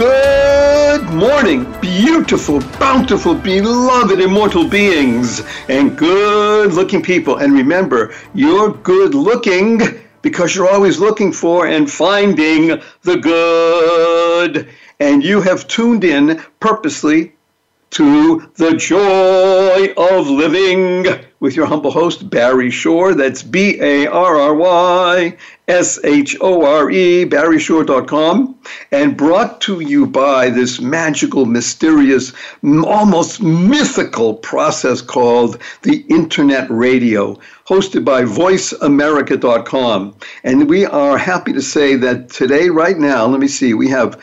Good morning, beautiful, bountiful, beloved, immortal beings, and good looking people. And remember, you're good looking because you're always looking for and finding the good. And you have tuned in purposely to the joy of living with your humble host, Barry Shore. That's B A R R Y S H O R E, barryshore.com, and brought to you by this magical, mysterious, almost mythical process called the Internet Radio, hosted by voiceamerica.com. And we are happy to say that today, right now, let me see, we have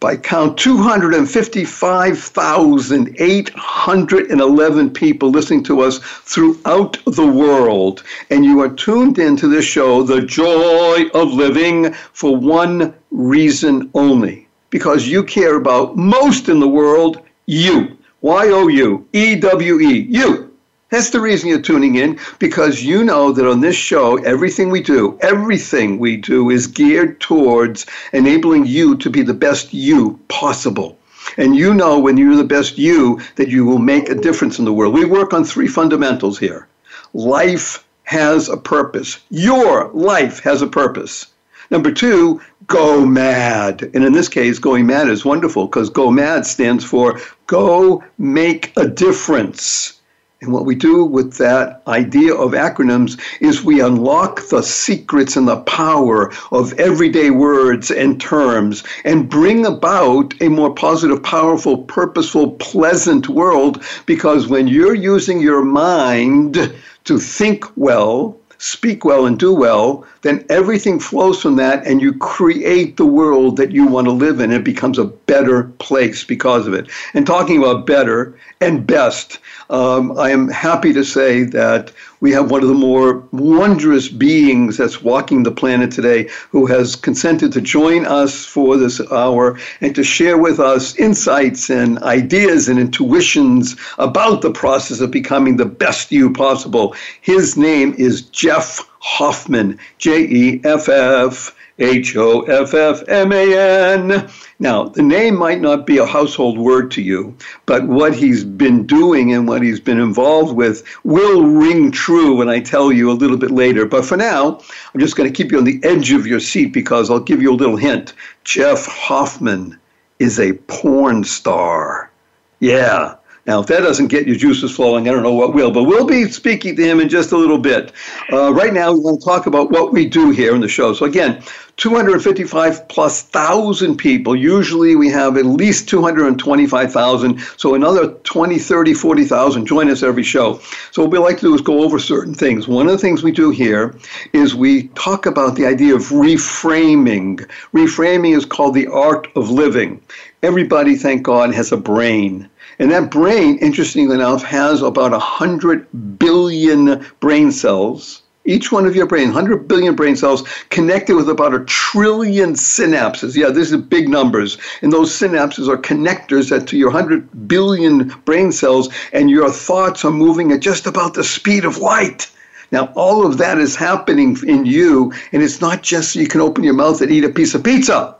by count 255,811 people listening to us throughout the world. And you are tuned into this show, The Joy of Living, for one reason only because you care about most in the world you. Y O U E W E, you. That's the reason you're tuning in, because you know that on this show, everything we do, everything we do is geared towards enabling you to be the best you possible. And you know when you're the best you that you will make a difference in the world. We work on three fundamentals here. Life has a purpose. Your life has a purpose. Number two, go mad. And in this case, going mad is wonderful because go mad stands for go make a difference. And what we do with that idea of acronyms is we unlock the secrets and the power of everyday words and terms and bring about a more positive, powerful, purposeful, pleasant world. Because when you're using your mind to think well, speak well and do well, then everything flows from that and you create the world that you want to live in. It becomes a better place because of it. And talking about better and best, um, I am happy to say that we have one of the more wondrous beings that's walking the planet today who has consented to join us for this hour and to share with us insights and ideas and intuitions about the process of becoming the best you possible. His name is Jeff Hoffman, J E F F H O F F M A N. Now, the name might not be a household word to you, but what he's been doing and what he's been involved with will ring true when I tell you a little bit later. But for now, I'm just going to keep you on the edge of your seat because I'll give you a little hint. Jeff Hoffman is a porn star. Yeah. Now, if that doesn't get your juices flowing, I don't know what will. But we'll be speaking to him in just a little bit. Uh, right now, we want to talk about what we do here in the show. So, again, 255 plus thousand people. Usually we have at least 225,000. So another 20, 30, 40,000 join us every show. So what we like to do is go over certain things. One of the things we do here is we talk about the idea of reframing. Reframing is called the art of living. Everybody, thank God, has a brain. And that brain, interestingly enough, has about 100 billion brain cells each one of your brain, 100 billion brain cells connected with about a trillion synapses. Yeah, these are big numbers. And those synapses are connectors that to your 100 billion brain cells, and your thoughts are moving at just about the speed of light. Now, all of that is happening in you, and it's not just so you can open your mouth and eat a piece of pizza.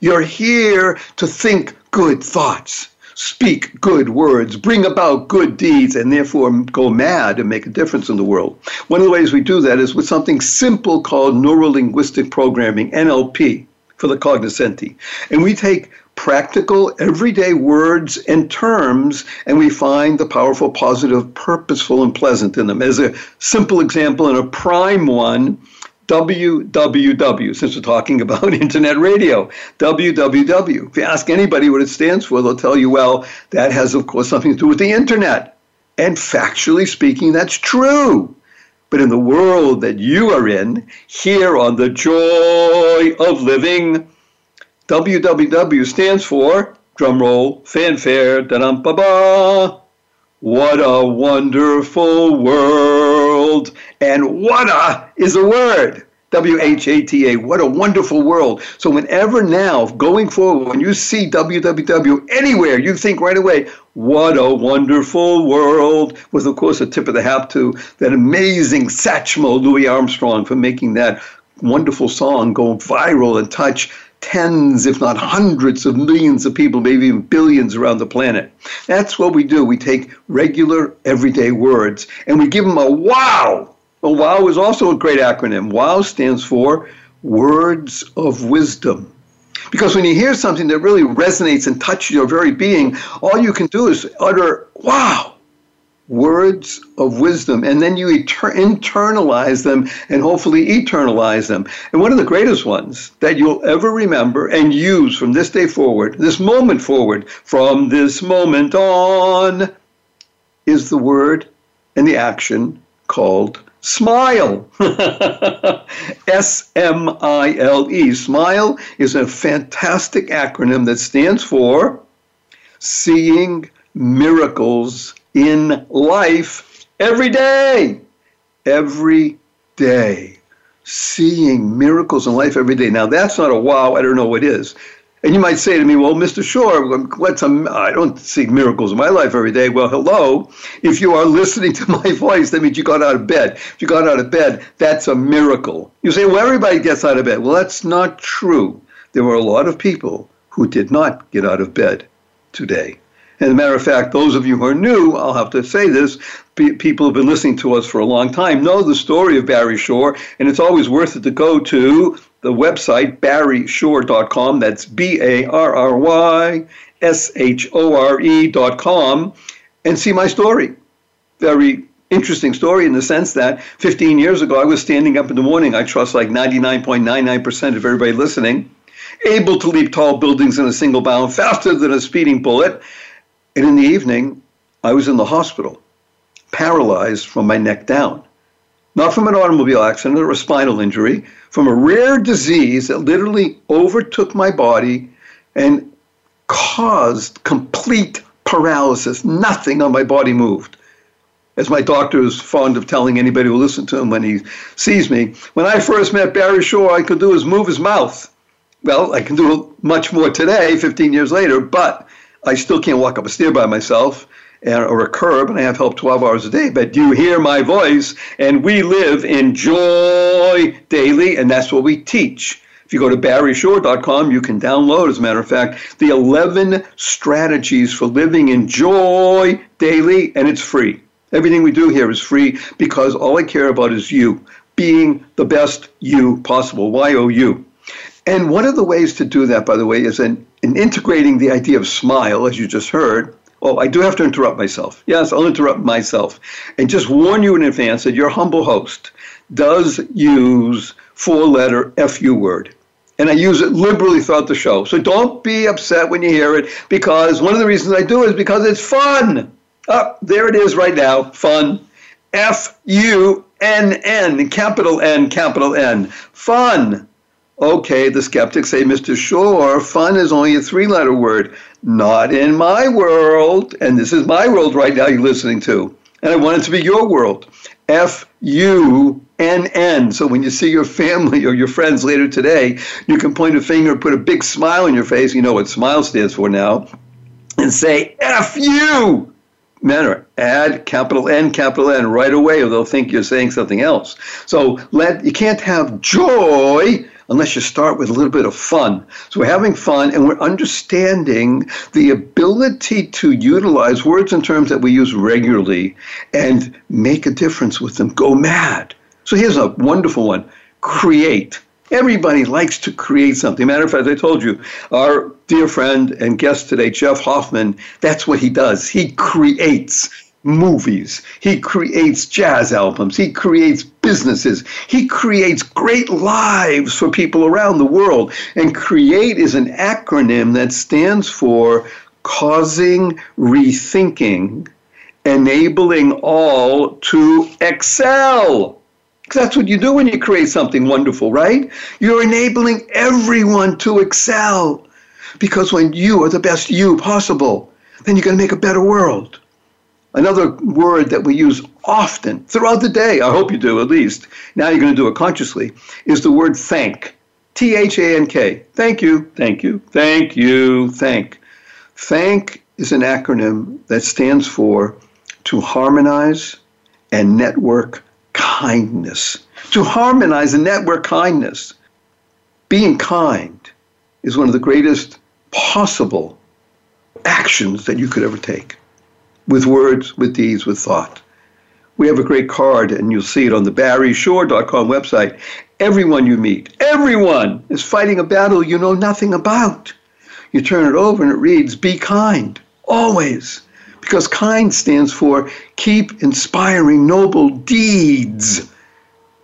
You're here to think good thoughts speak good words, bring about good deeds, and therefore go mad and make a difference in the world. One of the ways we do that is with something simple called neurolinguistic programming, NLP, for the cognoscenti. And we take practical, everyday words and terms, and we find the powerful, positive, purposeful, and pleasant in them. As a simple example, and a prime one, WWW, since we're talking about internet radio. WWW. If you ask anybody what it stands for, they'll tell you, well, that has, of course, something to do with the internet. And factually speaking, that's true. But in the world that you are in, here on the joy of living, WWW stands for drum roll, fanfare, da dum ba ba. What a wonderful world. And what a is a word. W H A T A. What a wonderful world. So, whenever now, going forward, when you see WWW anywhere, you think right away, what a wonderful world. With, of course, a tip of the hat to that amazing Satchmo Louis Armstrong for making that wonderful song go viral and touch tens, if not hundreds of millions of people, maybe even billions around the planet. That's what we do. We take regular, everyday words and we give them a wow well, WOW is also a great acronym. WOW stands for Words of Wisdom. Because when you hear something that really resonates and touches your very being, all you can do is utter, wow, words of wisdom. And then you internalize them and hopefully eternalize them. And one of the greatest ones that you'll ever remember and use from this day forward, this moment forward, from this moment on, is the word and the action called Smile. S M I L E. Smile is a fantastic acronym that stands for Seeing Miracles in Life Every Day. Every day. Seeing miracles in life every day. Now, that's not a wow, I don't know what is. And you might say to me, well, Mr. Shore, what's a, I don't see miracles in my life every day. Well, hello. If you are listening to my voice, that means you got out of bed. If you got out of bed, that's a miracle. You say, well, everybody gets out of bed. Well, that's not true. There were a lot of people who did not get out of bed today. And as a matter of fact, those of you who are new, I'll have to say this, people who have been listening to us for a long time know the story of Barry Shore, and it's always worth it to go to the website, barryshore.com. That's B A R R Y S H O R E.com, and see my story. Very interesting story in the sense that 15 years ago, I was standing up in the morning, I trust like 99.99% of everybody listening, able to leap tall buildings in a single bound, faster than a speeding bullet. And in the evening, I was in the hospital, paralyzed from my neck down not from an automobile accident or a spinal injury, from a rare disease that literally overtook my body and caused complete paralysis. Nothing on my body moved. As my doctor is fond of telling anybody who listens to him when he sees me, when I first met Barry Shore, all I could do is move his mouth. Well, I can do much more today, 15 years later, but I still can't walk up a stair by myself or a curb, and I have help 12 hours a day. But you hear my voice, and we live in joy daily, and that's what we teach. If you go to barryshore.com, you can download, as a matter of fact, the 11 strategies for living in joy daily, and it's free. Everything we do here is free because all I care about is you, being the best you possible, Y O U. And one of the ways to do that, by the way, is in, in integrating the idea of smile, as you just heard, Oh, I do have to interrupt myself. Yes, I'll interrupt myself. And just warn you in advance that your humble host does use four letter FU word. And I use it liberally throughout the show. So don't be upset when you hear it because one of the reasons I do is because it's fun. Oh, there it is right now. Fun. F U N N, capital N, capital N. Fun. Okay, the skeptics say, Mr. Shore, fun is only a three letter word. Not in my world. And this is my world right now you're listening to. And I want it to be your world. F U N N. So when you see your family or your friends later today, you can point a finger, put a big smile on your face. You know what smile stands for now. And say, F you manner. Add capital N, capital N right away, or they'll think you're saying something else. So let you can't have joy unless you start with a little bit of fun. So we're having fun and we're understanding the ability to utilize words and terms that we use regularly and make a difference with them. Go mad. So here's a wonderful one create. Everybody likes to create something. Matter of fact, I told you, our dear friend and guest today, Jeff Hoffman, that's what he does. He creates movies. He creates jazz albums. He creates businesses. He creates great lives for people around the world. And CREATE is an acronym that stands for causing rethinking, enabling all to excel. That's what you do when you create something wonderful, right? You're enabling everyone to excel. Because when you are the best you possible, then you're going to make a better world. Another word that we use often throughout the day, I hope you do at least, now you're going to do it consciously, is the word thank. T H A N K. Thank you, thank you, thank you, thank. Thank is an acronym that stands for to harmonize and network kindness. To harmonize and network kindness. Being kind is one of the greatest possible actions that you could ever take with words, with deeds, with thought. We have a great card, and you'll see it on the barryshore.com website. Everyone you meet, everyone is fighting a battle you know nothing about. You turn it over and it reads, Be kind, always. Because kind stands for keep inspiring noble deeds.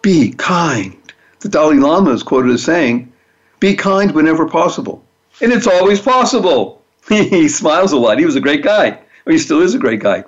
Be kind. The Dalai Lama is quoted as saying, Be kind whenever possible. And it's always possible. he smiles a lot. He was a great guy, he still is a great guy.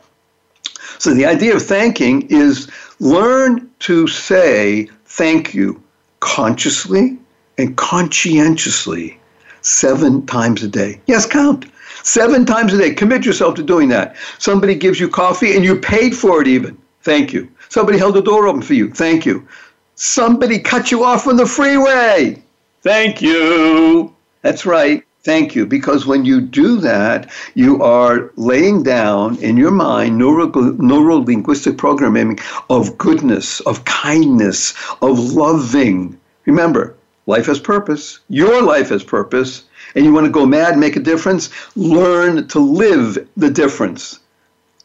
So the idea of thanking is learn to say thank you consciously and conscientiously seven times a day. Yes, count. Seven times a day. Commit yourself to doing that. Somebody gives you coffee and you paid for it even. Thank you. Somebody held the door open for you. Thank you. Somebody cut you off on the freeway. Thank you. That's right. Thank you. Because when you do that, you are laying down in your mind neuro, linguistic programming of goodness, of kindness, of loving. Remember, life has purpose. Your life has purpose. And you want to go mad, make a difference? Learn to live the difference.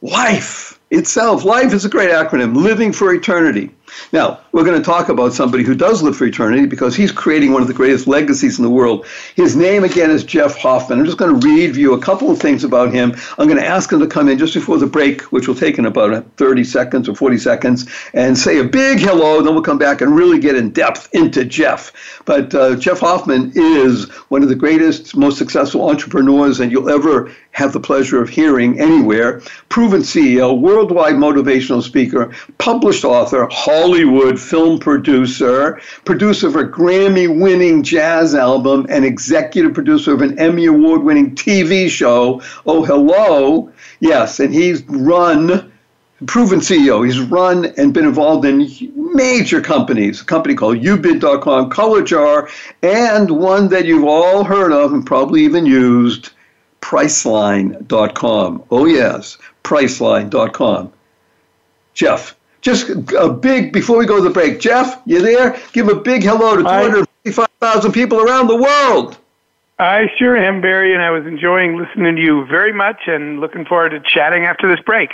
Life itself. Life is a great acronym, living for eternity. Now, we're going to talk about somebody who does live for eternity because he's creating one of the greatest legacies in the world. His name, again, is Jeff Hoffman. I'm just going to read you a couple of things about him. I'm going to ask him to come in just before the break, which will take in about 30 seconds or 40 seconds, and say a big hello. Then we'll come back and really get in depth into Jeff. But uh, Jeff Hoffman is one of the greatest, most successful entrepreneurs that you'll ever have the pleasure of hearing anywhere. Proven CEO, worldwide motivational speaker, published author, Hollywood film producer, producer of a Grammy winning jazz album, and executive producer of an Emmy Award winning TV show. Oh, hello. Yes, and he's run proven CEO. He's run and been involved in major companies, a company called ubid.com, ColorJar, and one that you've all heard of and probably even used, Priceline.com. Oh, yes, Priceline.com. Jeff, just a big, before we go to the break, Jeff, you there? Give a big hello to 255,000 people around the world. I sure am, Barry, and I was enjoying listening to you very much and looking forward to chatting after this break.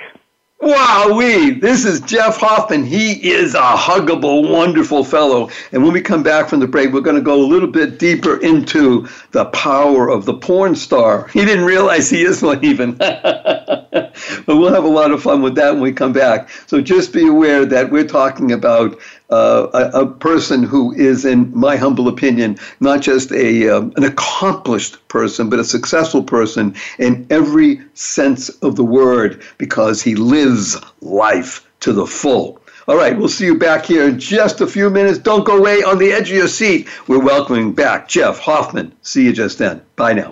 Wowee! This is Jeff Hoffman. He is a huggable, wonderful fellow. And when we come back from the break, we're going to go a little bit deeper into the power of the porn star. He didn't realize he is one even. but we'll have a lot of fun with that when we come back. So just be aware that we're talking about uh, a, a, person who is, in my humble opinion, not just a um, an accomplished person, but a successful person in every sense of the word, because he lives life to the full. All right, we'll see you back here in just a few minutes. Don't go away on the edge of your seat. We're welcoming back Jeff Hoffman. See you just then. Bye now.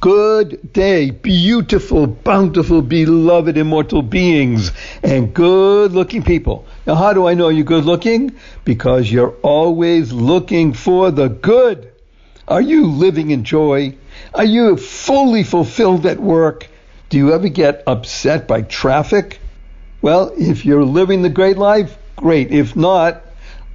Good day, beautiful, bountiful, beloved, immortal beings, and good looking people. Now, how do I know you're good looking? Because you're always looking for the good. Are you living in joy? Are you fully fulfilled at work? Do you ever get upset by traffic? Well, if you're living the great life, great. If not,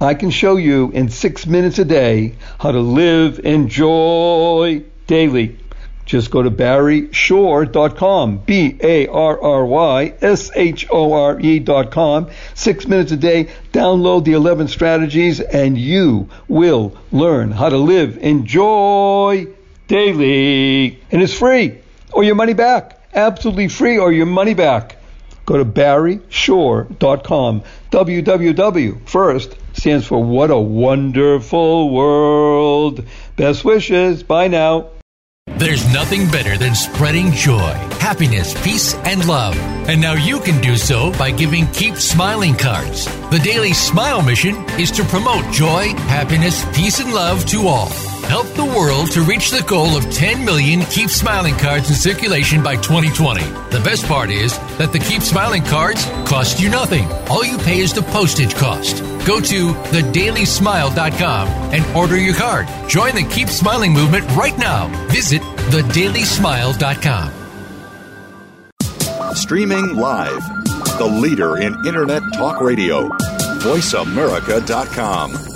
I can show you in six minutes a day how to live in joy daily. Just go to barryshore.com, B A R R Y S H O R E.com. Six minutes a day. Download the 11 strategies, and you will learn how to live enjoy daily. And it's free, or your money back. Absolutely free, or your money back. Go to barryshore.com. www first stands for What a Wonderful World. Best wishes. Bye now. There's nothing better than spreading joy, happiness, peace, and love. And now you can do so by giving Keep Smiling cards. The Daily Smile mission is to promote joy, happiness, peace, and love to all. Help the world to reach the goal of 10 million Keep Smiling cards in circulation by 2020. The best part is that the Keep Smiling cards cost you nothing. All you pay is the postage cost. Go to thedailysmile.com and order your card. Join the Keep Smiling movement right now. Visit thedailysmile.com. Streaming live, the leader in Internet Talk Radio, voiceamerica.com.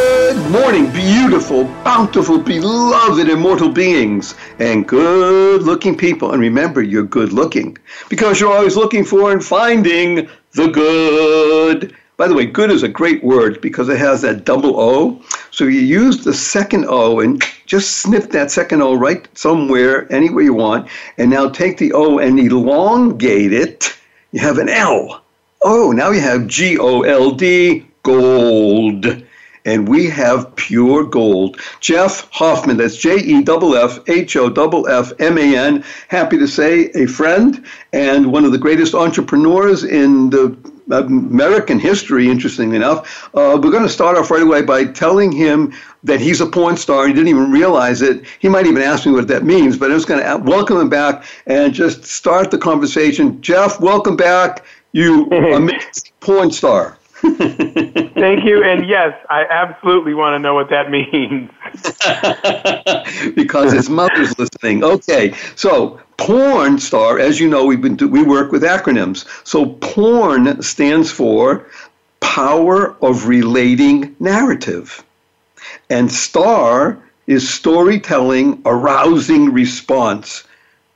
morning, beautiful, bountiful, beloved, immortal beings, and good looking people. And remember, you're good looking because you're always looking for and finding the good. By the way, good is a great word because it has that double O. So you use the second O and just snip that second O right somewhere, anywhere you want. And now take the O and elongate it. You have an L. Oh, now you have G O L D, gold. And we have pure gold. Jeff Hoffman, that's J E F F H O F F M A N, happy to say a friend and one of the greatest entrepreneurs in the American history, interestingly enough. Uh, we're going to start off right away by telling him that he's a porn star. He didn't even realize it. He might even ask me what that means, but I'm just going to welcome him back and just start the conversation. Jeff, welcome back. You amazing porn star. Thank you. And yes, I absolutely want to know what that means. because his mother's listening. Okay, so porn star, as you know, we've been we work with acronyms. So porn stands for power of relating narrative, and star is storytelling, arousing response.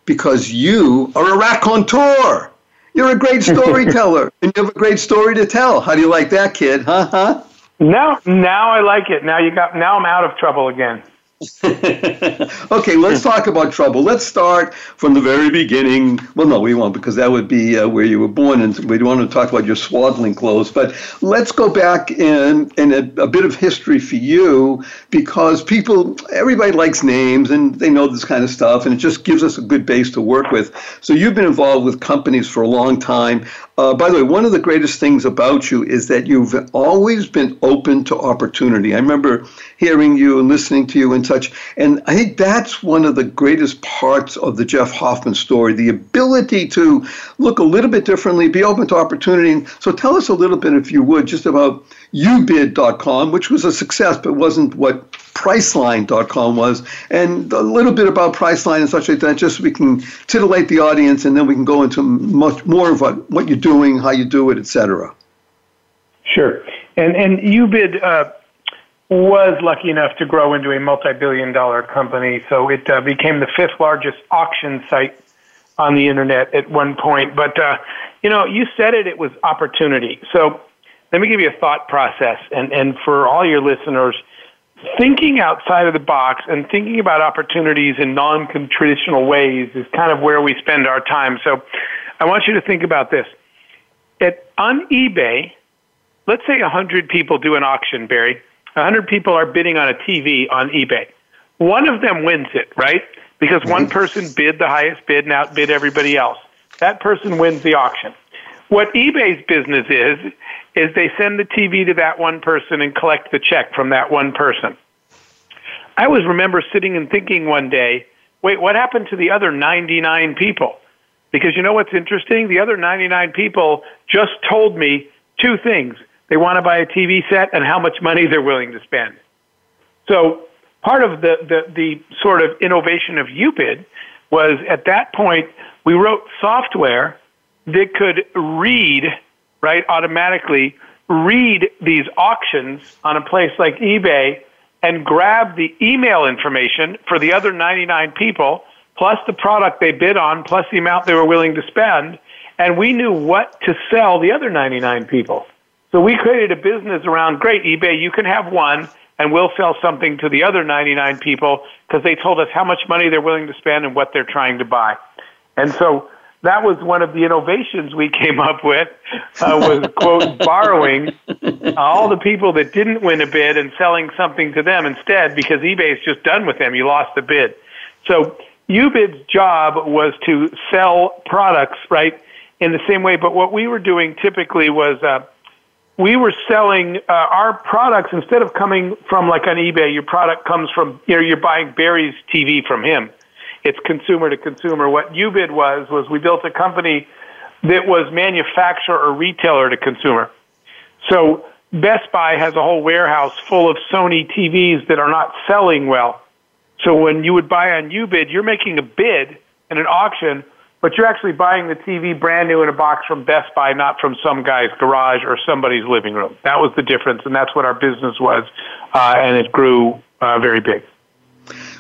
Because you are a raconteur. You're a great storyteller, and you have a great story to tell. How do you like that, kid? Huh? Huh? Now, now I like it. Now you got. Now I'm out of trouble again. okay, let's talk about trouble. Let's start from the very beginning. Well, no, we won't because that would be uh, where you were born, and we don't want to talk about your swaddling clothes. But let's go back in in a, a, bit of history for you because people, everybody likes names and they know this kind of stuff, and it just gives us a good base to work with. So you've been involved with companies for a long time. Uh, by the way, one of the greatest things about you is that you've always been open to opportunity. I remember hearing you and listening to you and such, and I think that's one of the greatest parts of the Jeff Hoffman story the ability to look a little bit differently, be open to opportunity. So tell us a little bit, if you would, just about ubid.com, which was a success but wasn't what Priceline.com was, and a little bit about Priceline and such like that, just so we can titillate the audience, and then we can go into much more of what, what you're doing, how you do it, etc. Sure, and and Ubid uh, was lucky enough to grow into a multi-billion-dollar company, so it uh, became the fifth largest auction site on the internet at one point. But uh, you know, you said it; it was opportunity. So let me give you a thought process, and and for all your listeners thinking outside of the box and thinking about opportunities in non-traditional ways is kind of where we spend our time. So I want you to think about this. At, on eBay, let's say 100 people do an auction, Barry. 100 people are bidding on a TV on eBay. One of them wins it, right? Because one person bid the highest bid and outbid everybody else. That person wins the auction. What eBay's business is, is they send the TV to that one person and collect the check from that one person. I always remember sitting and thinking one day, wait, what happened to the other 99 people? Because you know what's interesting? The other 99 people just told me two things. They want to buy a TV set and how much money they're willing to spend. So part of the, the, the sort of innovation of uBid was at that point, we wrote software that could read right, automatically read these auctions on a place like eBay and grab the email information for the other 99 people, plus the product they bid on, plus the amount they were willing to spend, and we knew what to sell the other 99 people. So we created a business around great eBay, you can have one, and we'll sell something to the other 99 people because they told us how much money they're willing to spend and what they're trying to buy. And so that was one of the innovations we came up with uh, was quote borrowing all the people that didn't win a bid and selling something to them instead because eBay is just done with them. You lost the bid. So UBID's job was to sell products, right, in the same way. But what we were doing typically was uh, we were selling uh, our products instead of coming from like on eBay. Your product comes from you know you're buying Barry's TV from him. It's consumer to consumer. What UBID was was we built a company that was manufacturer or retailer to consumer. So Best Buy has a whole warehouse full of Sony TVs that are not selling well. So when you would buy on UBID, you're making a bid in an auction but you're actually buying the TV brand new in a box from Best Buy, not from some guy's garage or somebody's living room. That was the difference, and that's what our business was, uh, and it grew uh, very big.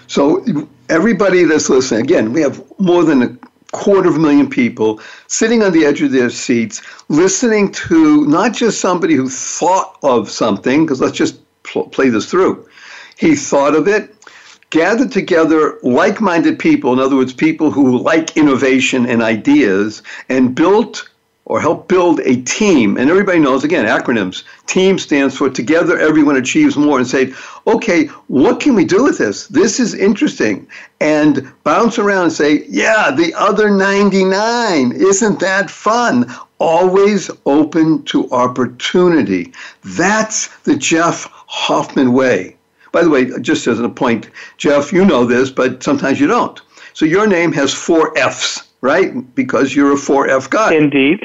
So, everybody that's listening, again, we have more than a quarter of a million people sitting on the edge of their seats, listening to not just somebody who thought of something, because let's just pl- play this through. He thought of it, gathered together like minded people, in other words, people who like innovation and ideas, and built or help build a team. And everybody knows, again, acronyms. Team stands for Together Everyone Achieves More, and say, okay, what can we do with this? This is interesting. And bounce around and say, yeah, the other 99, isn't that fun? Always open to opportunity. That's the Jeff Hoffman way. By the way, just as a point, Jeff, you know this, but sometimes you don't. So your name has four F's, right? Because you're a 4F guy. Indeed.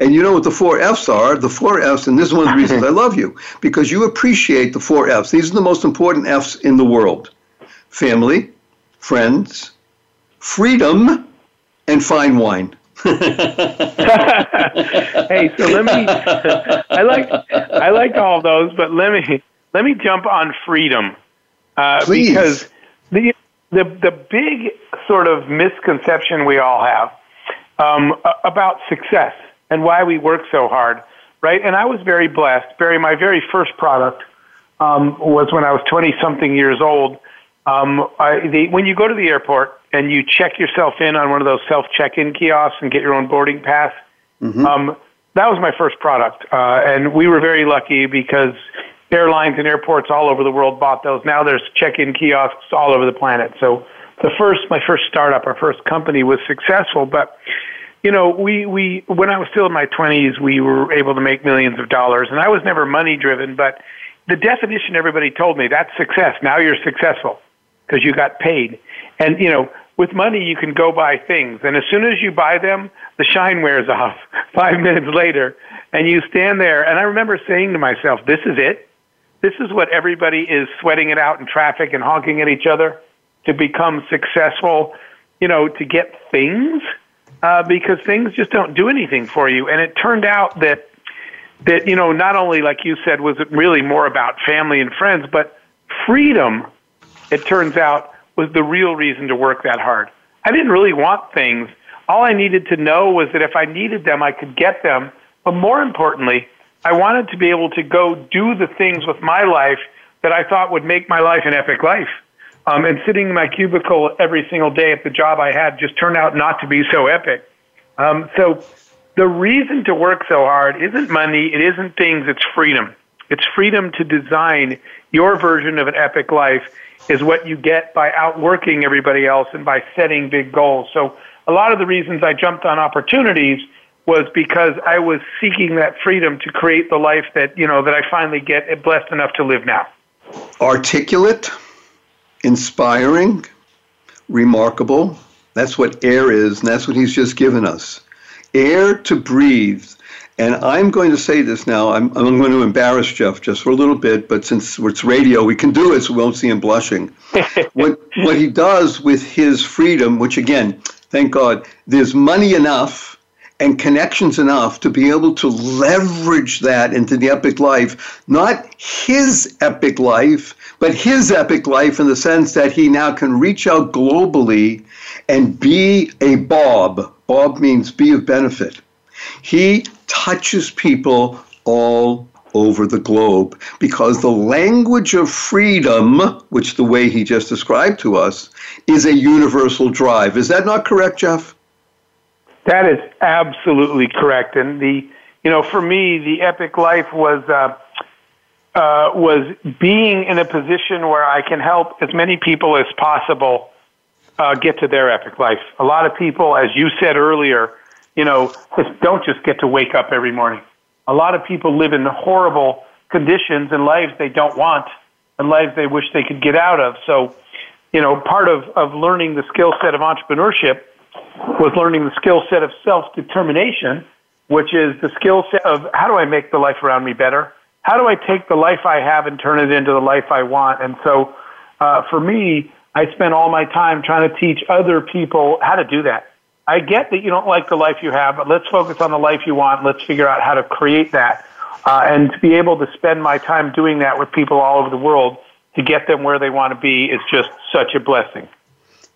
And you know what the four F's are? The four F's, and this is one of the reasons I love you, because you appreciate the four F's. These are the most important F's in the world family, friends, freedom, and fine wine. hey, so let me. I like I like all those, but let me let me jump on freedom uh, because the the the big sort of misconception we all have um, about success and why we work so hard, right? And I was very blessed. Barry, my very first product um, was when I was twenty something years old. Um, I, the, when you go to the airport and you check yourself in on one of those self check in kiosks and get your own boarding pass. Mm-hmm. Um, that was my first product, uh, and we were very lucky because airlines and airports all over the world bought those. Now there's check-in kiosks all over the planet. So the first, my first startup, our first company was successful, but you know, we, we, when I was still in my twenties, we were able to make millions of dollars and I was never money driven, but the definition everybody told me, that's success. Now you're successful because you got paid. And, you know, with money, you can go buy things. And as soon as you buy them, the shine wears off five minutes later and you stand there. And I remember saying to myself, this is it this is what everybody is sweating it out in traffic and honking at each other to become successful, you know, to get things, uh, because things just don't do anything for you. And it turned out that, that, you know, not only, like you said, was it really more about family and friends, but freedom, it turns out, was the real reason to work that hard. I didn't really want things. All I needed to know was that if I needed them, I could get them. But more importantly, I wanted to be able to go do the things with my life that I thought would make my life an epic life. Um, and sitting in my cubicle every single day at the job I had just turned out not to be so epic. Um, so the reason to work so hard isn't money, it isn't things, it's freedom. It's freedom to design your version of an epic life is what you get by outworking everybody else and by setting big goals. So a lot of the reasons I jumped on opportunities was because I was seeking that freedom to create the life that, you know, that I finally get blessed enough to live now. Articulate, inspiring, remarkable. That's what air is, and that's what he's just given us. Air to breathe. And I'm going to say this now. I'm, I'm going to embarrass Jeff just for a little bit, but since it's radio, we can do it so we won't see him blushing. what, what he does with his freedom, which again, thank God, there's money enough and connections enough to be able to leverage that into the epic life, not his epic life, but his epic life in the sense that he now can reach out globally and be a Bob. Bob means be of benefit. He touches people all over the globe because the language of freedom, which the way he just described to us, is a universal drive. Is that not correct, Jeff? That is absolutely correct. And the, you know, for me, the epic life was uh, uh, was being in a position where I can help as many people as possible uh, get to their epic life. A lot of people, as you said earlier, you know, just don't just get to wake up every morning. A lot of people live in horrible conditions and lives they don't want and lives they wish they could get out of. So, you know, part of, of learning the skill set of entrepreneurship was learning the skill set of self determination, which is the skill set of how do I make the life around me better? How do I take the life I have and turn it into the life I want? And so, uh, for me, I spend all my time trying to teach other people how to do that. I get that you don't like the life you have, but let's focus on the life you want. Let's figure out how to create that. Uh, and to be able to spend my time doing that with people all over the world to get them where they want to be is just such a blessing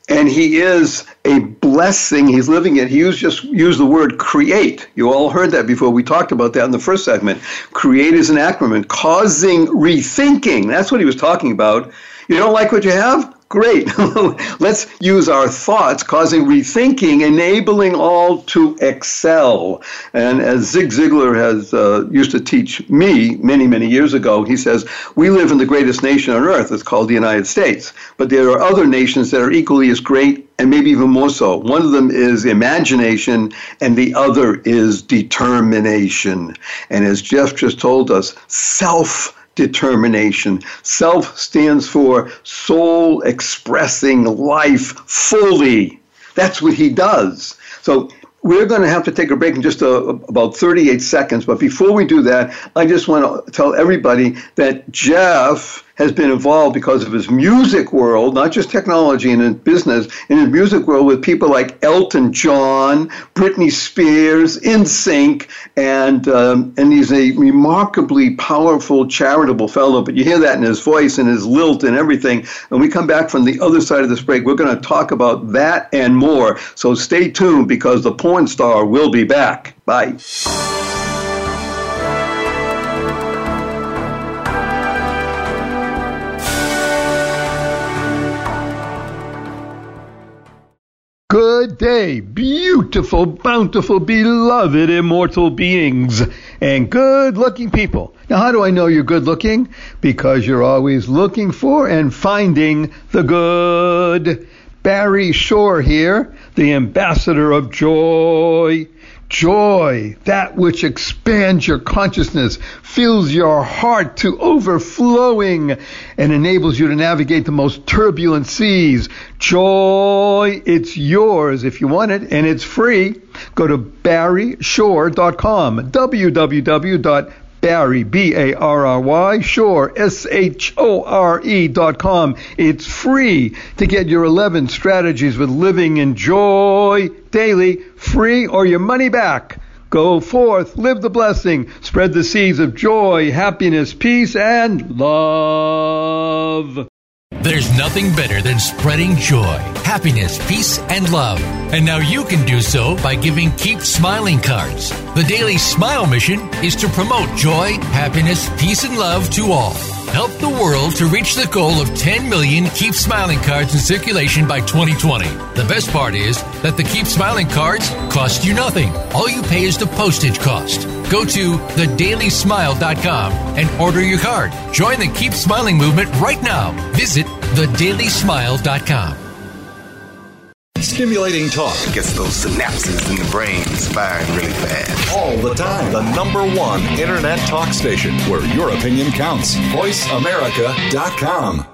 and he is a blessing. He's living it. He used just used the word create. You all heard that before. We talked about that in the first segment. Create is an acronym, causing rethinking. That's what he was talking about. You don't like what you have? Great. Let's use our thoughts, causing rethinking, enabling all to excel. And as Zig Ziglar has uh, used to teach me many, many years ago, he says, We live in the greatest nation on earth. It's called the United States. But there are other nations that are equally as great and maybe even more so. One of them is imagination, and the other is determination. And as Jeff just told us, self determination. Self stands for soul expressing life fully. That's what he does. So we're going to have to take a break in just a, about 38 seconds. But before we do that, I just want to tell everybody that Jeff has been involved because of his music world, not just technology and business, in his music world with people like Elton John, Britney Spears, NSYNC, and um, and he's a remarkably powerful, charitable fellow. But you hear that in his voice and his lilt and everything. And we come back from the other side of this break, we're going to talk about that and more. So stay tuned because the porn star will be back. Bye. Good day, beautiful, bountiful, beloved, immortal beings, and good looking people. Now, how do I know you're good looking? Because you're always looking for and finding the good. Barry Shore here, the ambassador of joy joy, that which expands your consciousness, fills your heart to overflowing, and enables you to navigate the most turbulent seas. Joy, it's yours if you want it, and it's free. Go to barryshore.com, www Barry, B A R R Y, Shore, S H O R E dot com. It's free to get your 11 strategies with living in joy daily, free or your money back. Go forth, live the blessing, spread the seeds of joy, happiness, peace, and love. There's nothing better than spreading joy, happiness, peace, and love. And now you can do so by giving Keep Smiling cards. The Daily Smile mission is to promote joy, happiness, peace, and love to all help the world to reach the goal of 10 million Keep Smiling cards in circulation by 2020. The best part is that the Keep Smiling cards cost you nothing. All you pay is the postage cost. Go to thedailysmile.com and order your card. Join the Keep Smiling movement right now. Visit thedailysmile.com. Stimulating talk gets those synapses in the brain firing really fast. All the time. The number one internet talk station where your opinion counts. VoiceAmerica.com.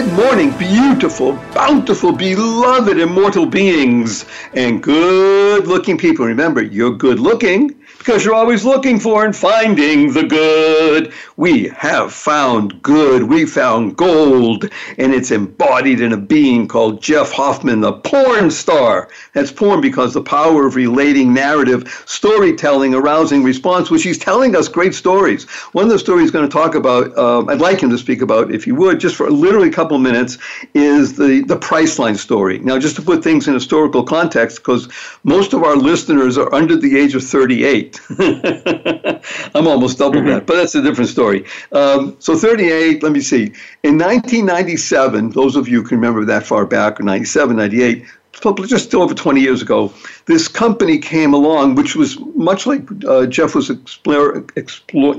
morning, beautiful, bountiful, beloved, immortal beings, and good looking people. Remember, you're good looking because you're always looking for and finding the good. We have found good. We found gold, and it's embodied in a being called Jeff Hoffman, the porn star. That's porn because the power of relating narrative, storytelling, arousing response, which he's telling us great stories. One of the stories he's going to talk about, um, I'd like him to speak about, if you would, just for literally a couple minutes, is the, the Priceline story. Now, just to put things in historical context, because most of our listeners are under the age of 38. I'm almost double mm-hmm. that, but that's a different story. Um, so 38, let me see. In 1997, those of you can remember that far back, or 97, 98, just over 20 years ago, this company came along, which was much like uh, Jeff was explore, explore,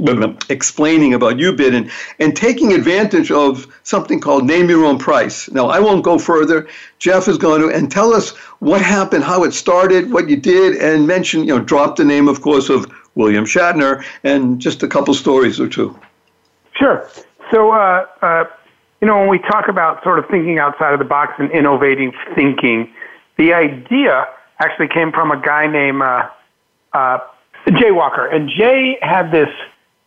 explaining about uBid and, and taking advantage of something called name your own price. Now, I won't go further. Jeff is going to and tell us what happened, how it started, what you did, and mention, you know, drop the name, of course, of William Shatner and just a couple stories or two. Sure. So, uh, uh, you know, when we talk about sort of thinking outside of the box and innovating thinking, the idea actually came from a guy named uh, uh, Jay Walker. And Jay had this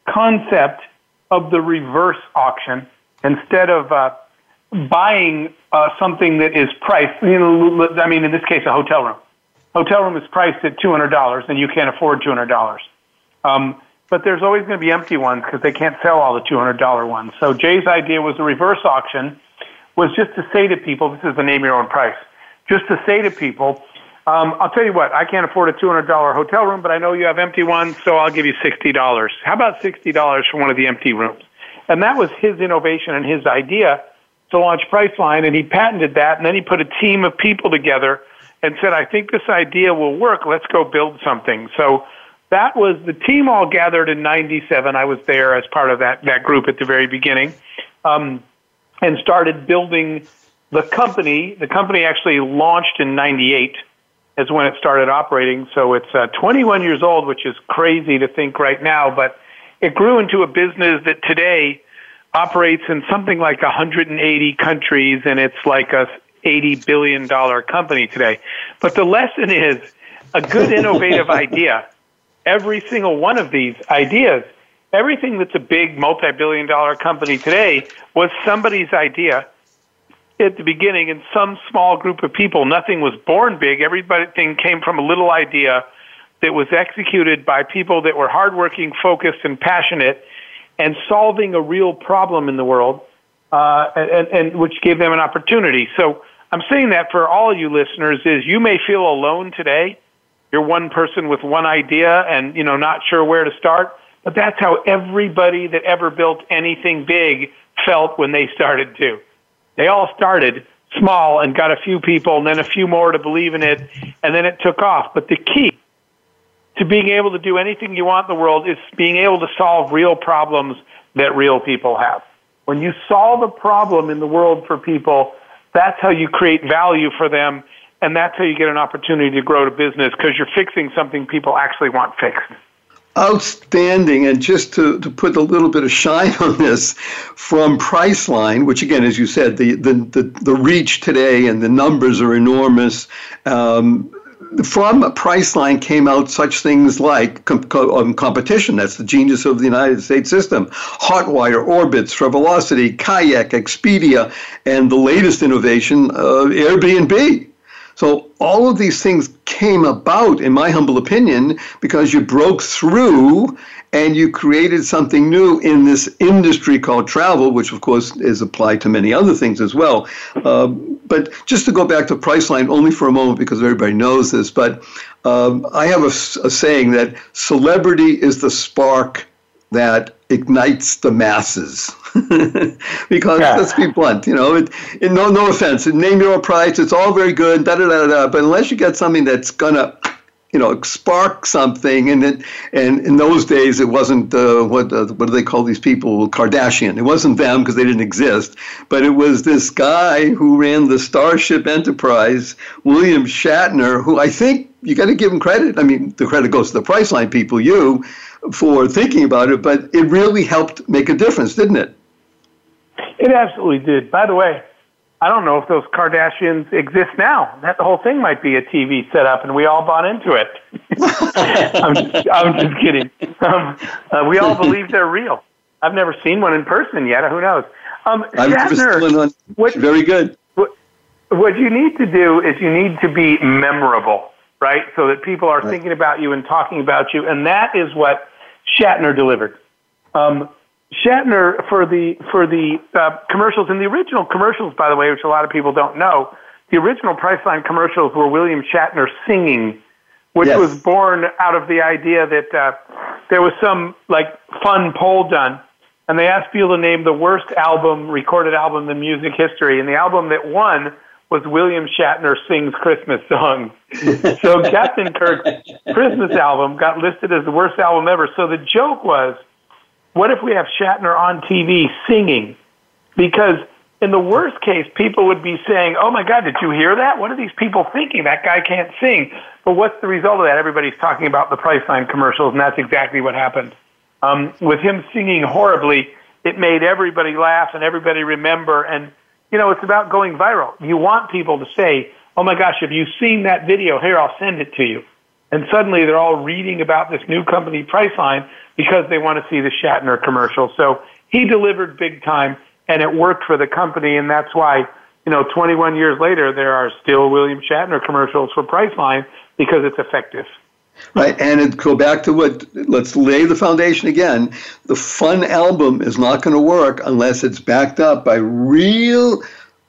concept of the reverse auction instead of uh, buying uh, something that is priced. You know, I mean, in this case, a hotel room. Hotel room is priced at two hundred dollars, and you can't afford two hundred dollars. Um, but there's always going to be empty ones because they can't sell all the two hundred dollar ones. So Jay's idea was a reverse auction, was just to say to people, "This is the name your own price." Just to say to people, um, I'll tell you what, I can't afford a $200 hotel room, but I know you have empty ones, so I'll give you $60. How about $60 for one of the empty rooms? And that was his innovation and his idea to launch Priceline, and he patented that, and then he put a team of people together and said, I think this idea will work. Let's go build something. So that was the team all gathered in 97. I was there as part of that, that group at the very beginning, um, and started building the company, the company actually launched in 98 is when it started operating. So it's uh, 21 years old, which is crazy to think right now, but it grew into a business that today operates in something like 180 countries and it's like a 80 billion dollar company today. But the lesson is a good innovative idea. Every single one of these ideas, everything that's a big multi-billion dollar company today was somebody's idea at the beginning in some small group of people. Nothing was born big. Everything came from a little idea that was executed by people that were hardworking, focused, and passionate, and solving a real problem in the world, uh, and, and which gave them an opportunity. So I'm saying that for all you listeners is you may feel alone today. You're one person with one idea and you know not sure where to start, but that's how everybody that ever built anything big felt when they started to. They all started small and got a few people and then a few more to believe in it, and then it took off. But the key to being able to do anything you want in the world is being able to solve real problems that real people have. When you solve a problem in the world for people, that's how you create value for them, and that's how you get an opportunity to grow to business because you're fixing something people actually want fixed outstanding. And just to, to put a little bit of shine on this, from Priceline, which again, as you said, the, the, the, the reach today and the numbers are enormous. Um, from Priceline came out such things like com- um, competition. That's the genius of the United States system. Hotwire, Orbitz, Travelocity, Kayak, Expedia, and the latest innovation, uh, Airbnb. So all of these things came about, in my humble opinion, because you broke through and you created something new in this industry called travel, which of course is applied to many other things as well. Uh, but just to go back to Priceline only for a moment, because everybody knows this, but um, I have a, a saying that celebrity is the spark that ignites the masses. because yeah. let's be blunt, you know, it, it, no no offense, name your price, it's all very good, da da da da. But unless you get something that's gonna you know, spark something. And it, and in those days, it wasn't uh, what uh, what do they call these people? Kardashian. It wasn't them because they didn't exist, but it was this guy who ran the Starship Enterprise, William Shatner, who I think you got to give him credit. I mean, the credit goes to the Priceline people, you, for thinking about it, but it really helped make a difference, didn't it? It absolutely did. By the way, I don't know if those Kardashians exist now. That whole thing might be a TV setup, and we all bought into it. I'm, just, I'm just kidding. Um, uh, we all believe they're real. I've never seen one in person yet. Who knows? Um, Shatner. What, Very good. What, what you need to do is you need to be memorable, right? So that people are right. thinking about you and talking about you, and that is what Shatner delivered. Um, Shatner for the for the uh, commercials and the original commercials, by the way, which a lot of people don't know, the original Priceline commercials were William Shatner singing, which yes. was born out of the idea that uh, there was some like fun poll done, and they asked people to name the worst album, recorded album in music history, and the album that won was William Shatner sings Christmas songs. so Captain Kirk's Christmas album got listed as the worst album ever. So the joke was what if we have Shatner on TV singing? Because in the worst case, people would be saying, "Oh my God, did you hear that? What are these people thinking? That guy can't sing." But what's the result of that? Everybody's talking about the Priceline commercials, and that's exactly what happened. Um, with him singing horribly, it made everybody laugh and everybody remember. And you know, it's about going viral. You want people to say, "Oh my gosh, have you seen that video? Here, I'll send it to you." And suddenly, they're all reading about this new company, Priceline, because they want to see the Shatner commercial. So he delivered big time and it worked for the company and that's why, you know, 21 years later there are still William Shatner commercials for Priceline because it's effective. Right, and it, go back to what, let's lay the foundation again. The fun album is not going to work unless it's backed up by real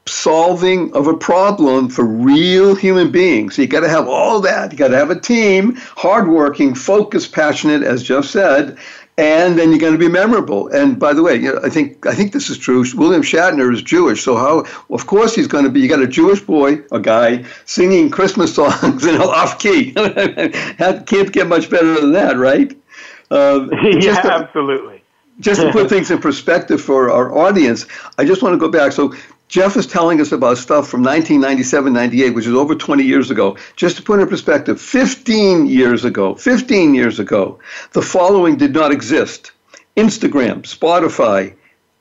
solving of a problem for real human beings. So you got to have all that. You got to have a team, hardworking, focused, passionate, as Jeff said, and then you're going to be memorable. And by the way, you know, I think I think this is true. William Shatner is Jewish, so how? Of course, he's going to be. You got a Jewish boy, a guy singing Christmas songs in off key. Can't get much better than that, right? Uh, yeah, to, absolutely. just to put things in perspective for our audience, I just want to go back. So Jeff is telling us about stuff from 1997, 98, which is over 20 years ago. Just to put in perspective, 15 years ago, 15 years ago, the following did not exist Instagram, Spotify,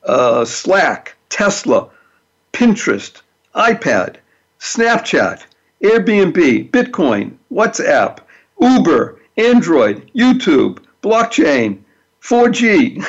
uh, Slack, Tesla, Pinterest, iPad, Snapchat, Airbnb, Bitcoin, WhatsApp, Uber, Android, YouTube, blockchain, 4G.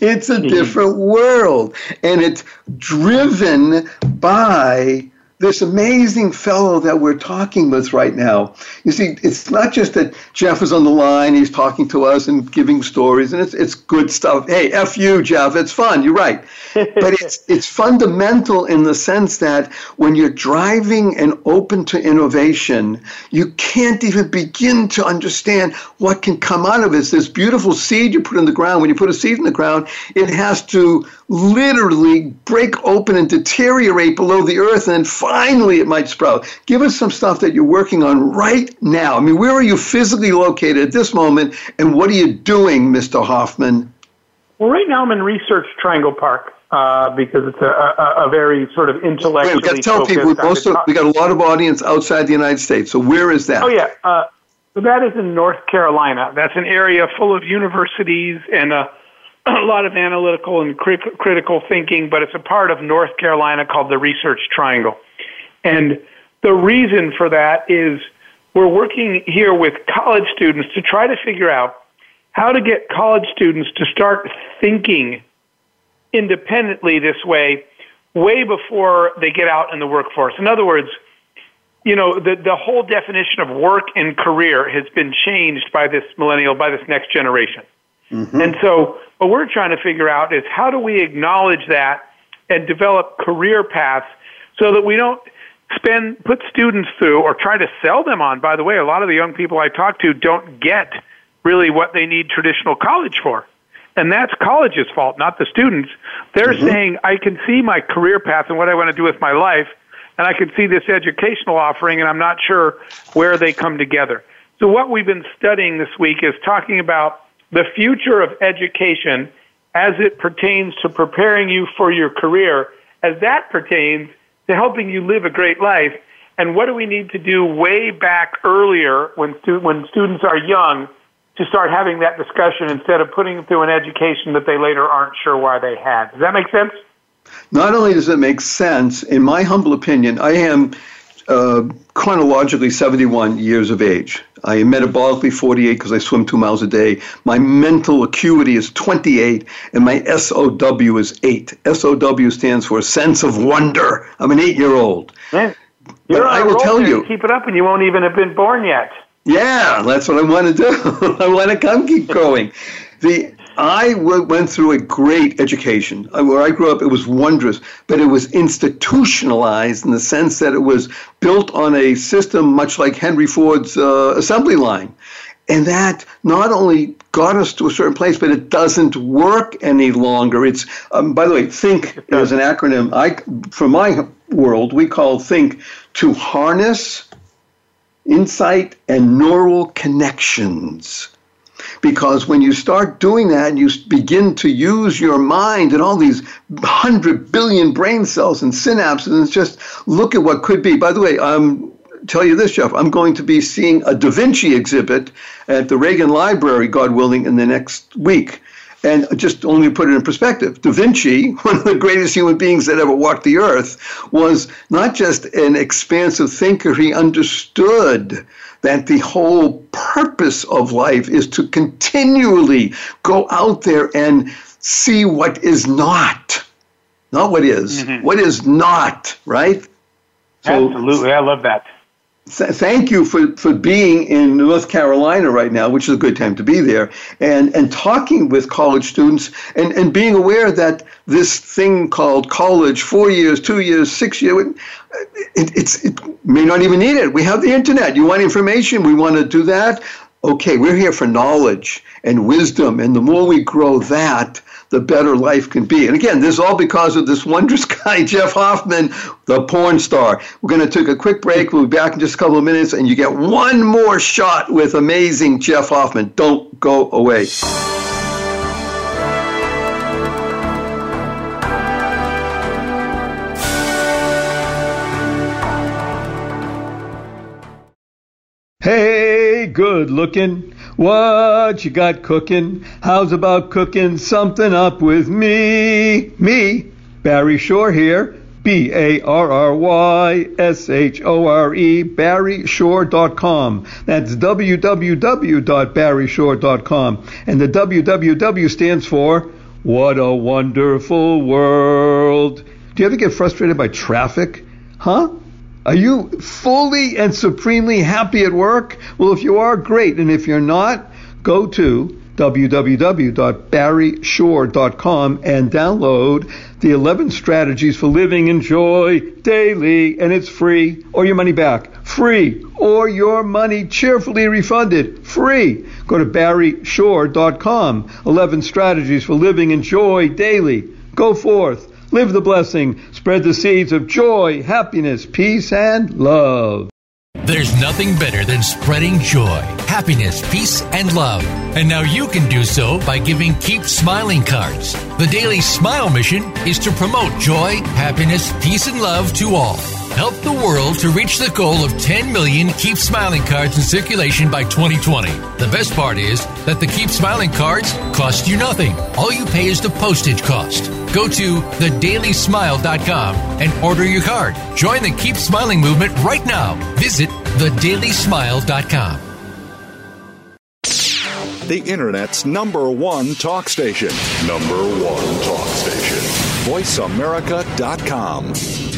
it's a mm-hmm. different world. And it's driven by this amazing fellow that we're talking with right now. You see, it's not just that Jeff is on the line, he's talking to us and giving stories, and it's, it's good stuff. Hey, F you, Jeff, it's fun, you're right. but it's, it's fundamental in the sense that when you're driving and open to innovation, you can't even begin to understand what can come out of it. It's this beautiful seed you put in the ground. When you put a seed in the ground, it has to literally break open and deteriorate below the earth, and finally it might sprout. Give us some stuff that you're working on right now. I mean, where are you physically located at this moment, and what are you doing, Mr. Hoffman? Well, right now I'm in Research Triangle Park. Uh, because it's a, a, a, very sort of intellectually. We've got to tell people most of, we got a lot of audience outside the United States. So where is that? Oh yeah, uh, so that is in North Carolina. That's an area full of universities and uh, a lot of analytical and crit- critical thinking, but it's a part of North Carolina called the Research Triangle. And the reason for that is we're working here with college students to try to figure out how to get college students to start thinking independently this way way before they get out in the workforce. In other words, you know, the, the whole definition of work and career has been changed by this millennial, by this next generation. Mm-hmm. And so what we're trying to figure out is how do we acknowledge that and develop career paths so that we don't spend put students through or try to sell them on. By the way, a lot of the young people I talk to don't get really what they need traditional college for. And that's college's fault, not the students. They're mm-hmm. saying, I can see my career path and what I want to do with my life, and I can see this educational offering, and I'm not sure where they come together. So, what we've been studying this week is talking about the future of education as it pertains to preparing you for your career, as that pertains to helping you live a great life. And what do we need to do way back earlier when, stu- when students are young to start having that discussion instead of putting them through an education that they later aren't sure why they had? Does that make sense? Not only does it make sense, in my humble opinion, I am uh, chronologically 71 years of age. I am metabolically 48 because I swim two miles a day. My mental acuity is 28, and my SOW is 8. SOW stands for sense of wonder. I'm an eight year old. Yeah. You're but I will tell you. Keep it up, and you won't even have been born yet. Yeah, that's what I want to do. I want to come keep going. The I went through a great education. Where I grew up, it was wondrous, but it was institutionalized in the sense that it was built on a system much like Henry Ford's uh, assembly line. And that not only got us to a certain place, but it doesn't work any longer. It's, um, by the way, think is an acronym. I, for my world, we call think to harness insight and neural connections. Because when you start doing that and you begin to use your mind and all these 100 billion brain cells and synapses, and just look at what could be. By the way, um, tell you this, Jeff. I'm going to be seeing a Da Vinci exhibit at the Reagan Library, God willing, in the next week. And just only put it in perspective, Da Vinci, one of the greatest human beings that ever walked the earth, was not just an expansive thinker, he understood that the whole purpose of life is to continually go out there and see what is not. Not what is, mm-hmm. what is not, right? So, Absolutely. I love that thank you for, for being in North Carolina right now, which is a good time to be there, and, and talking with college students and, and being aware that this thing called college, four years, two years, six years, it, it's, it may not even need it. We have the internet. You want information? We want to do that. Okay, we're here for knowledge and wisdom, and the more we grow that, the better life can be. And again, this is all because of this wondrous guy, Jeff Hoffman, the porn star. We're going to take a quick break. We'll be back in just a couple of minutes, and you get one more shot with amazing Jeff Hoffman. Don't go away. Hey, good looking what you got cooking? How's about cooking something up with me? Me, Barry Shore here. B A R R Y S H O R E, barryshore.com. That's www.barryshore.com. And the www stands for What a Wonderful World. Do you ever get frustrated by traffic? Huh? Are you fully and supremely happy at work? Well, if you are, great. And if you're not, go to www.barryshore.com and download the 11 strategies for living in joy daily. And it's free. Or your money back. Free. Or your money cheerfully refunded. Free. Go to barryshore.com 11 strategies for living in joy daily. Go forth Live the blessing. Spread the seeds of joy, happiness, peace, and love. There's nothing better than spreading joy, happiness, peace, and love. And now you can do so by giving Keep Smiling cards. The Daily Smile mission is to promote joy, happiness, peace, and love to all help the world to reach the goal of 10 million Keep Smiling cards in circulation by 2020. The best part is that the Keep Smiling cards cost you nothing. All you pay is the postage cost. Go to thedailysmile.com and order your card. Join the Keep Smiling movement right now. Visit thedailysmile.com. The Internet's number one talk station. Number one talk station. VoiceAmerica.com.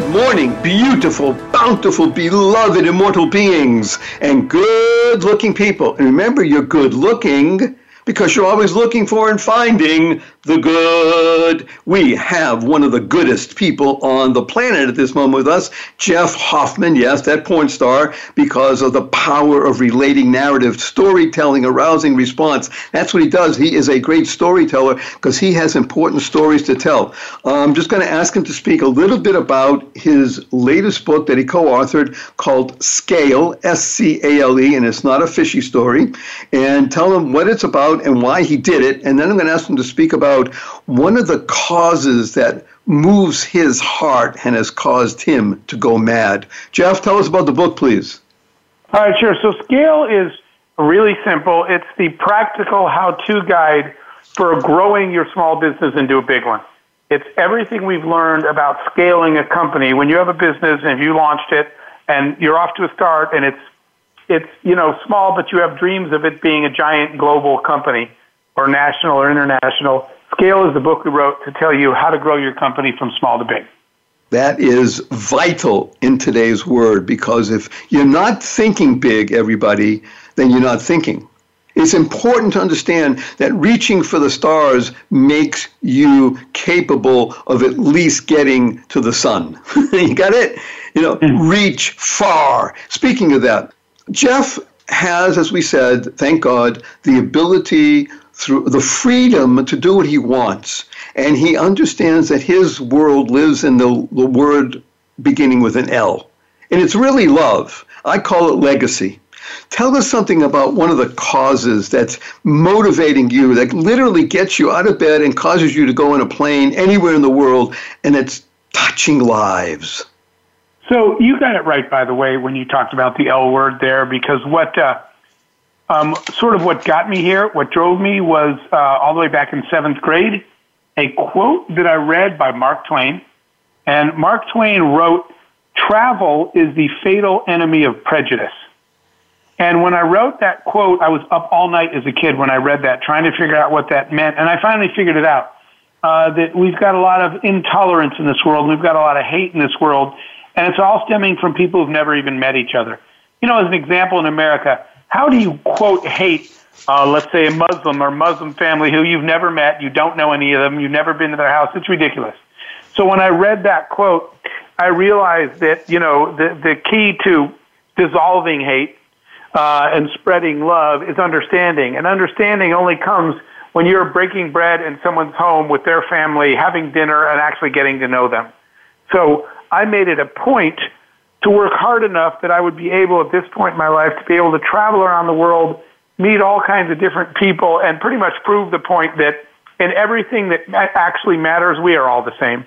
morning, beautiful, bountiful, beloved, immortal beings, and good looking people. And remember, you're good looking because you're always looking for and finding the good. We have one of the goodest people on the planet at this moment with us, Jeff Hoffman. Yes, that porn star, because of the power of relating narrative, storytelling, arousing response. That's what he does. He is a great storyteller because he has important stories to tell. I'm just going to ask him to speak a little bit about his latest book that he co authored called Scale, S C A L E, and it's not a fishy story, and tell him what it's about and why he did it. And then I'm going to ask him to speak about about one of the causes that moves his heart and has caused him to go mad. Jeff, tell us about the book, please. All right, sure. So, Scale is really simple. It's the practical how to guide for growing your small business into a big one. It's everything we've learned about scaling a company. When you have a business and you launched it and you're off to a start and it's it's you know small but you have dreams of it being a giant global company or national or international Scale is the book we wrote to tell you how to grow your company from small to big. That is vital in today's word because if you're not thinking big, everybody, then you're not thinking. It's important to understand that reaching for the stars makes you capable of at least getting to the sun. you got it? You know, mm. reach far. Speaking of that, Jeff has, as we said, thank God, the ability through the freedom to do what he wants. And he understands that his world lives in the, the word beginning with an L. And it's really love. I call it legacy. Tell us something about one of the causes that's motivating you, that literally gets you out of bed and causes you to go in a plane anywhere in the world, and it's touching lives. So you got it right, by the way, when you talked about the L word there, because what uh, um, sort of what got me here, what drove me was uh, all the way back in seventh grade, a quote that I read by Mark Twain. And Mark Twain wrote, Travel is the fatal enemy of prejudice. And when I wrote that quote, I was up all night as a kid when I read that, trying to figure out what that meant. And I finally figured it out. Uh, that we've got a lot of intolerance in this world, we've got a lot of hate in this world, and it's all stemming from people who've never even met each other. You know, as an example in America, how do you quote hate, uh, let's say a Muslim or Muslim family who you've never met, you don't know any of them, you've never been to their house? It's ridiculous. So when I read that quote, I realized that you know the the key to dissolving hate uh, and spreading love is understanding, and understanding only comes when you're breaking bread in someone's home with their family, having dinner, and actually getting to know them. So I made it a point to work hard enough that I would be able at this point in my life to be able to travel around the world, meet all kinds of different people, and pretty much prove the point that in everything that actually matters, we are all the same.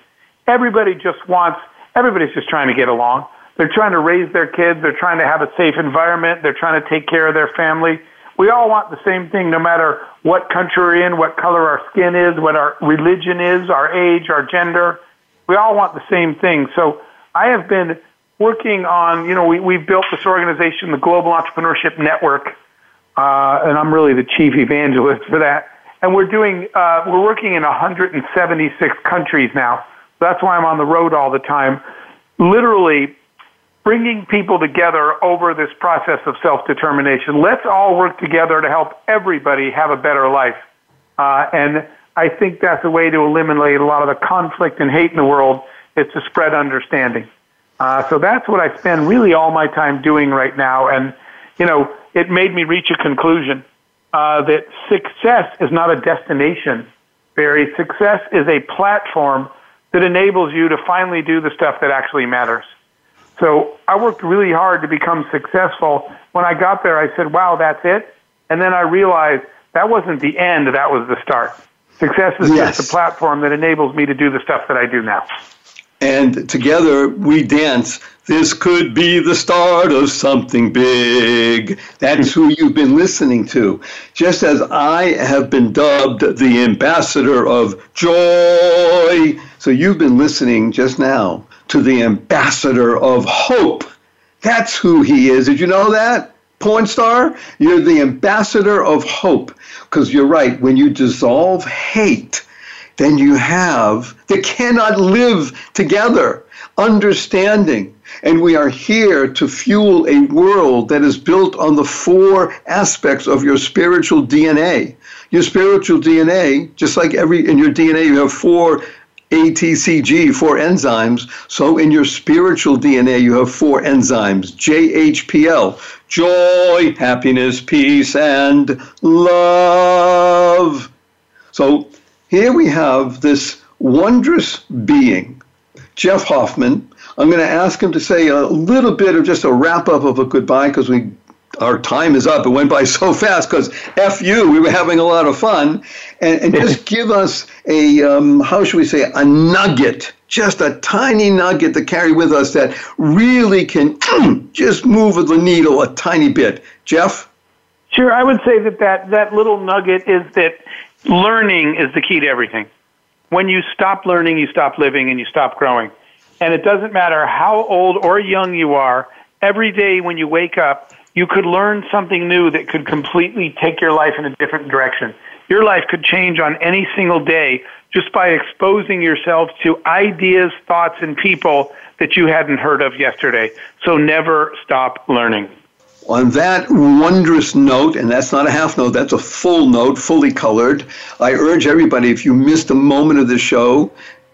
Everybody just wants, everybody's just trying to get along. They're trying to raise their kids. They're trying to have a safe environment. They're trying to take care of their family. We all want the same thing no matter what country we're in, what color our skin is, what our religion is, our age, our gender. We all want the same thing. So I have been working on, you know, we, we've built this organization, the Global Entrepreneurship Network, uh, and I'm really the chief evangelist for that. And we're doing, uh, we're working in 176 countries now. That's why I'm on the road all the time, literally bringing people together over this process of self-determination. Let's all work together to help everybody have a better life. Uh, and I think that's a way to eliminate a lot of the conflict and hate in the world. It's to spread understanding. Uh, so that's what I spend really all my time doing right now. And, you know, it made me reach a conclusion uh, that success is not a destination, Barry. Success is a platform that enables you to finally do the stuff that actually matters. So I worked really hard to become successful. When I got there, I said, wow, that's it. And then I realized that wasn't the end, that was the start. Success is yes. just a platform that enables me to do the stuff that I do now and together we dance. This could be the start of something big. That's who you've been listening to. Just as I have been dubbed the ambassador of joy. So you've been listening just now to the ambassador of hope. That's who he is. Did you know that? Porn star? You're the ambassador of hope. Because you're right, when you dissolve hate, than you have that cannot live together. Understanding. And we are here to fuel a world that is built on the four aspects of your spiritual DNA. Your spiritual DNA, just like every in your DNA, you have four ATCG, four enzymes. So in your spiritual DNA, you have four enzymes JHPL, joy, happiness, peace, and love. So here we have this wondrous being, Jeff Hoffman. I'm going to ask him to say a little bit of just a wrap up of a goodbye because we our time is up. It went by so fast because F you, we were having a lot of fun. And, and just give us a, um, how should we say, a nugget, just a tiny nugget to carry with us that really can just move the needle a tiny bit. Jeff? Sure. I would say that, that that little nugget is that learning is the key to everything. When you stop learning, you stop living and you stop growing. And it doesn't matter how old or young you are, every day when you wake up, you could learn something new that could completely take your life in a different direction. Your life could change on any single day just by exposing yourself to ideas, thoughts, and people that you hadn't heard of yesterday. So never stop learning. On that wondrous note, and that's not a half note, that's a full note, fully colored, I urge everybody, if you missed a moment of the show,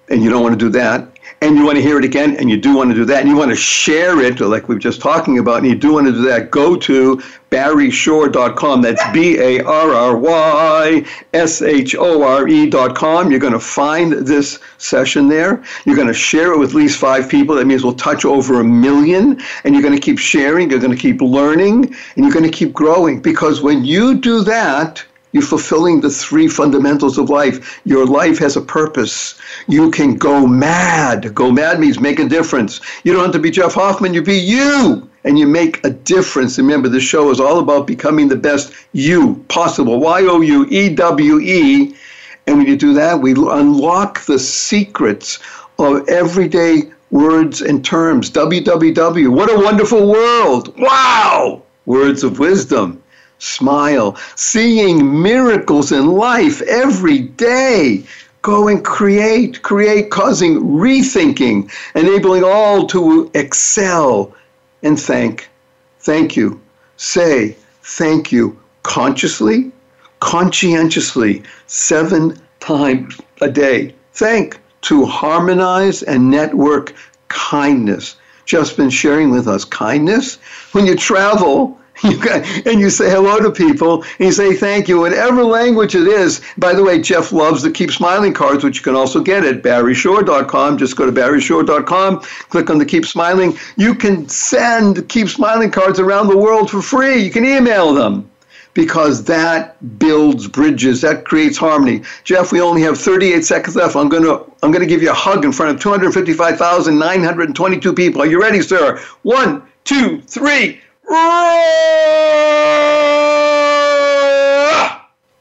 and you don't want to do that, and you want to hear it again, and you do want to do that, and you want to share it, like we were just talking about, and you do want to do that, go to barryshore.com. That's B A R R Y S H O R E.com. You're going to find this session there. You're going to share it with at least five people. That means we'll touch over a million, and you're going to keep sharing, you're going to keep learning, and you're going to keep growing. Because when you do that, you're fulfilling the three fundamentals of life. Your life has a purpose. You can go mad. Go mad means make a difference. You don't have to be Jeff Hoffman, you be you. And you make a difference. Remember, this show is all about becoming the best you possible. Y O U E W E. And when you do that, we unlock the secrets of everyday words and terms. WWW. What a wonderful world. Wow. Words of wisdom smile, seeing miracles in life every day. Go and create, create, causing rethinking, enabling all to excel and thank. Thank you. Say thank you consciously, conscientiously, seven times a day. Thank to harmonize and network kindness. Just been sharing with us kindness. When you travel, You and you say hello to people and you say thank you, whatever language it is. By the way, Jeff loves the Keep Smiling cards, which you can also get at barryshore.com. Just go to barryshore.com, click on the Keep Smiling. You can send Keep Smiling cards around the world for free. You can email them because that builds bridges that creates harmony jeff we only have 38 seconds left i'm going to i'm going to give you a hug in front of 255922 people are you ready sir one two three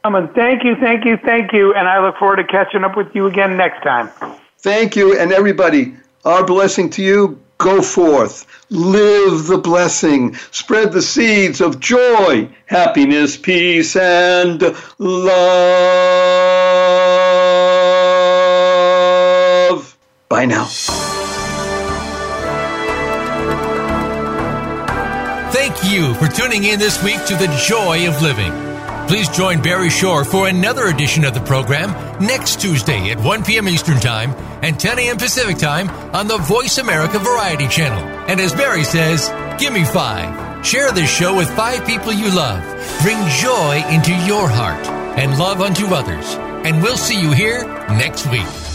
Amen. Thank you, thank you, thank you, and I look forward to catching up with you again next time. Thank you, and everybody, our blessing to you. Go forth, live the blessing, spread the seeds of joy, happiness, peace, and love. Bye now. You for tuning in this week to The Joy of Living. Please join Barry Shore for another edition of the program next Tuesday at 1 p.m. Eastern Time and 10 a.m. Pacific Time on the Voice America Variety Channel. And as Barry says, give me five. Share this show with five people you love. Bring joy into your heart and love unto others. And we'll see you here next week.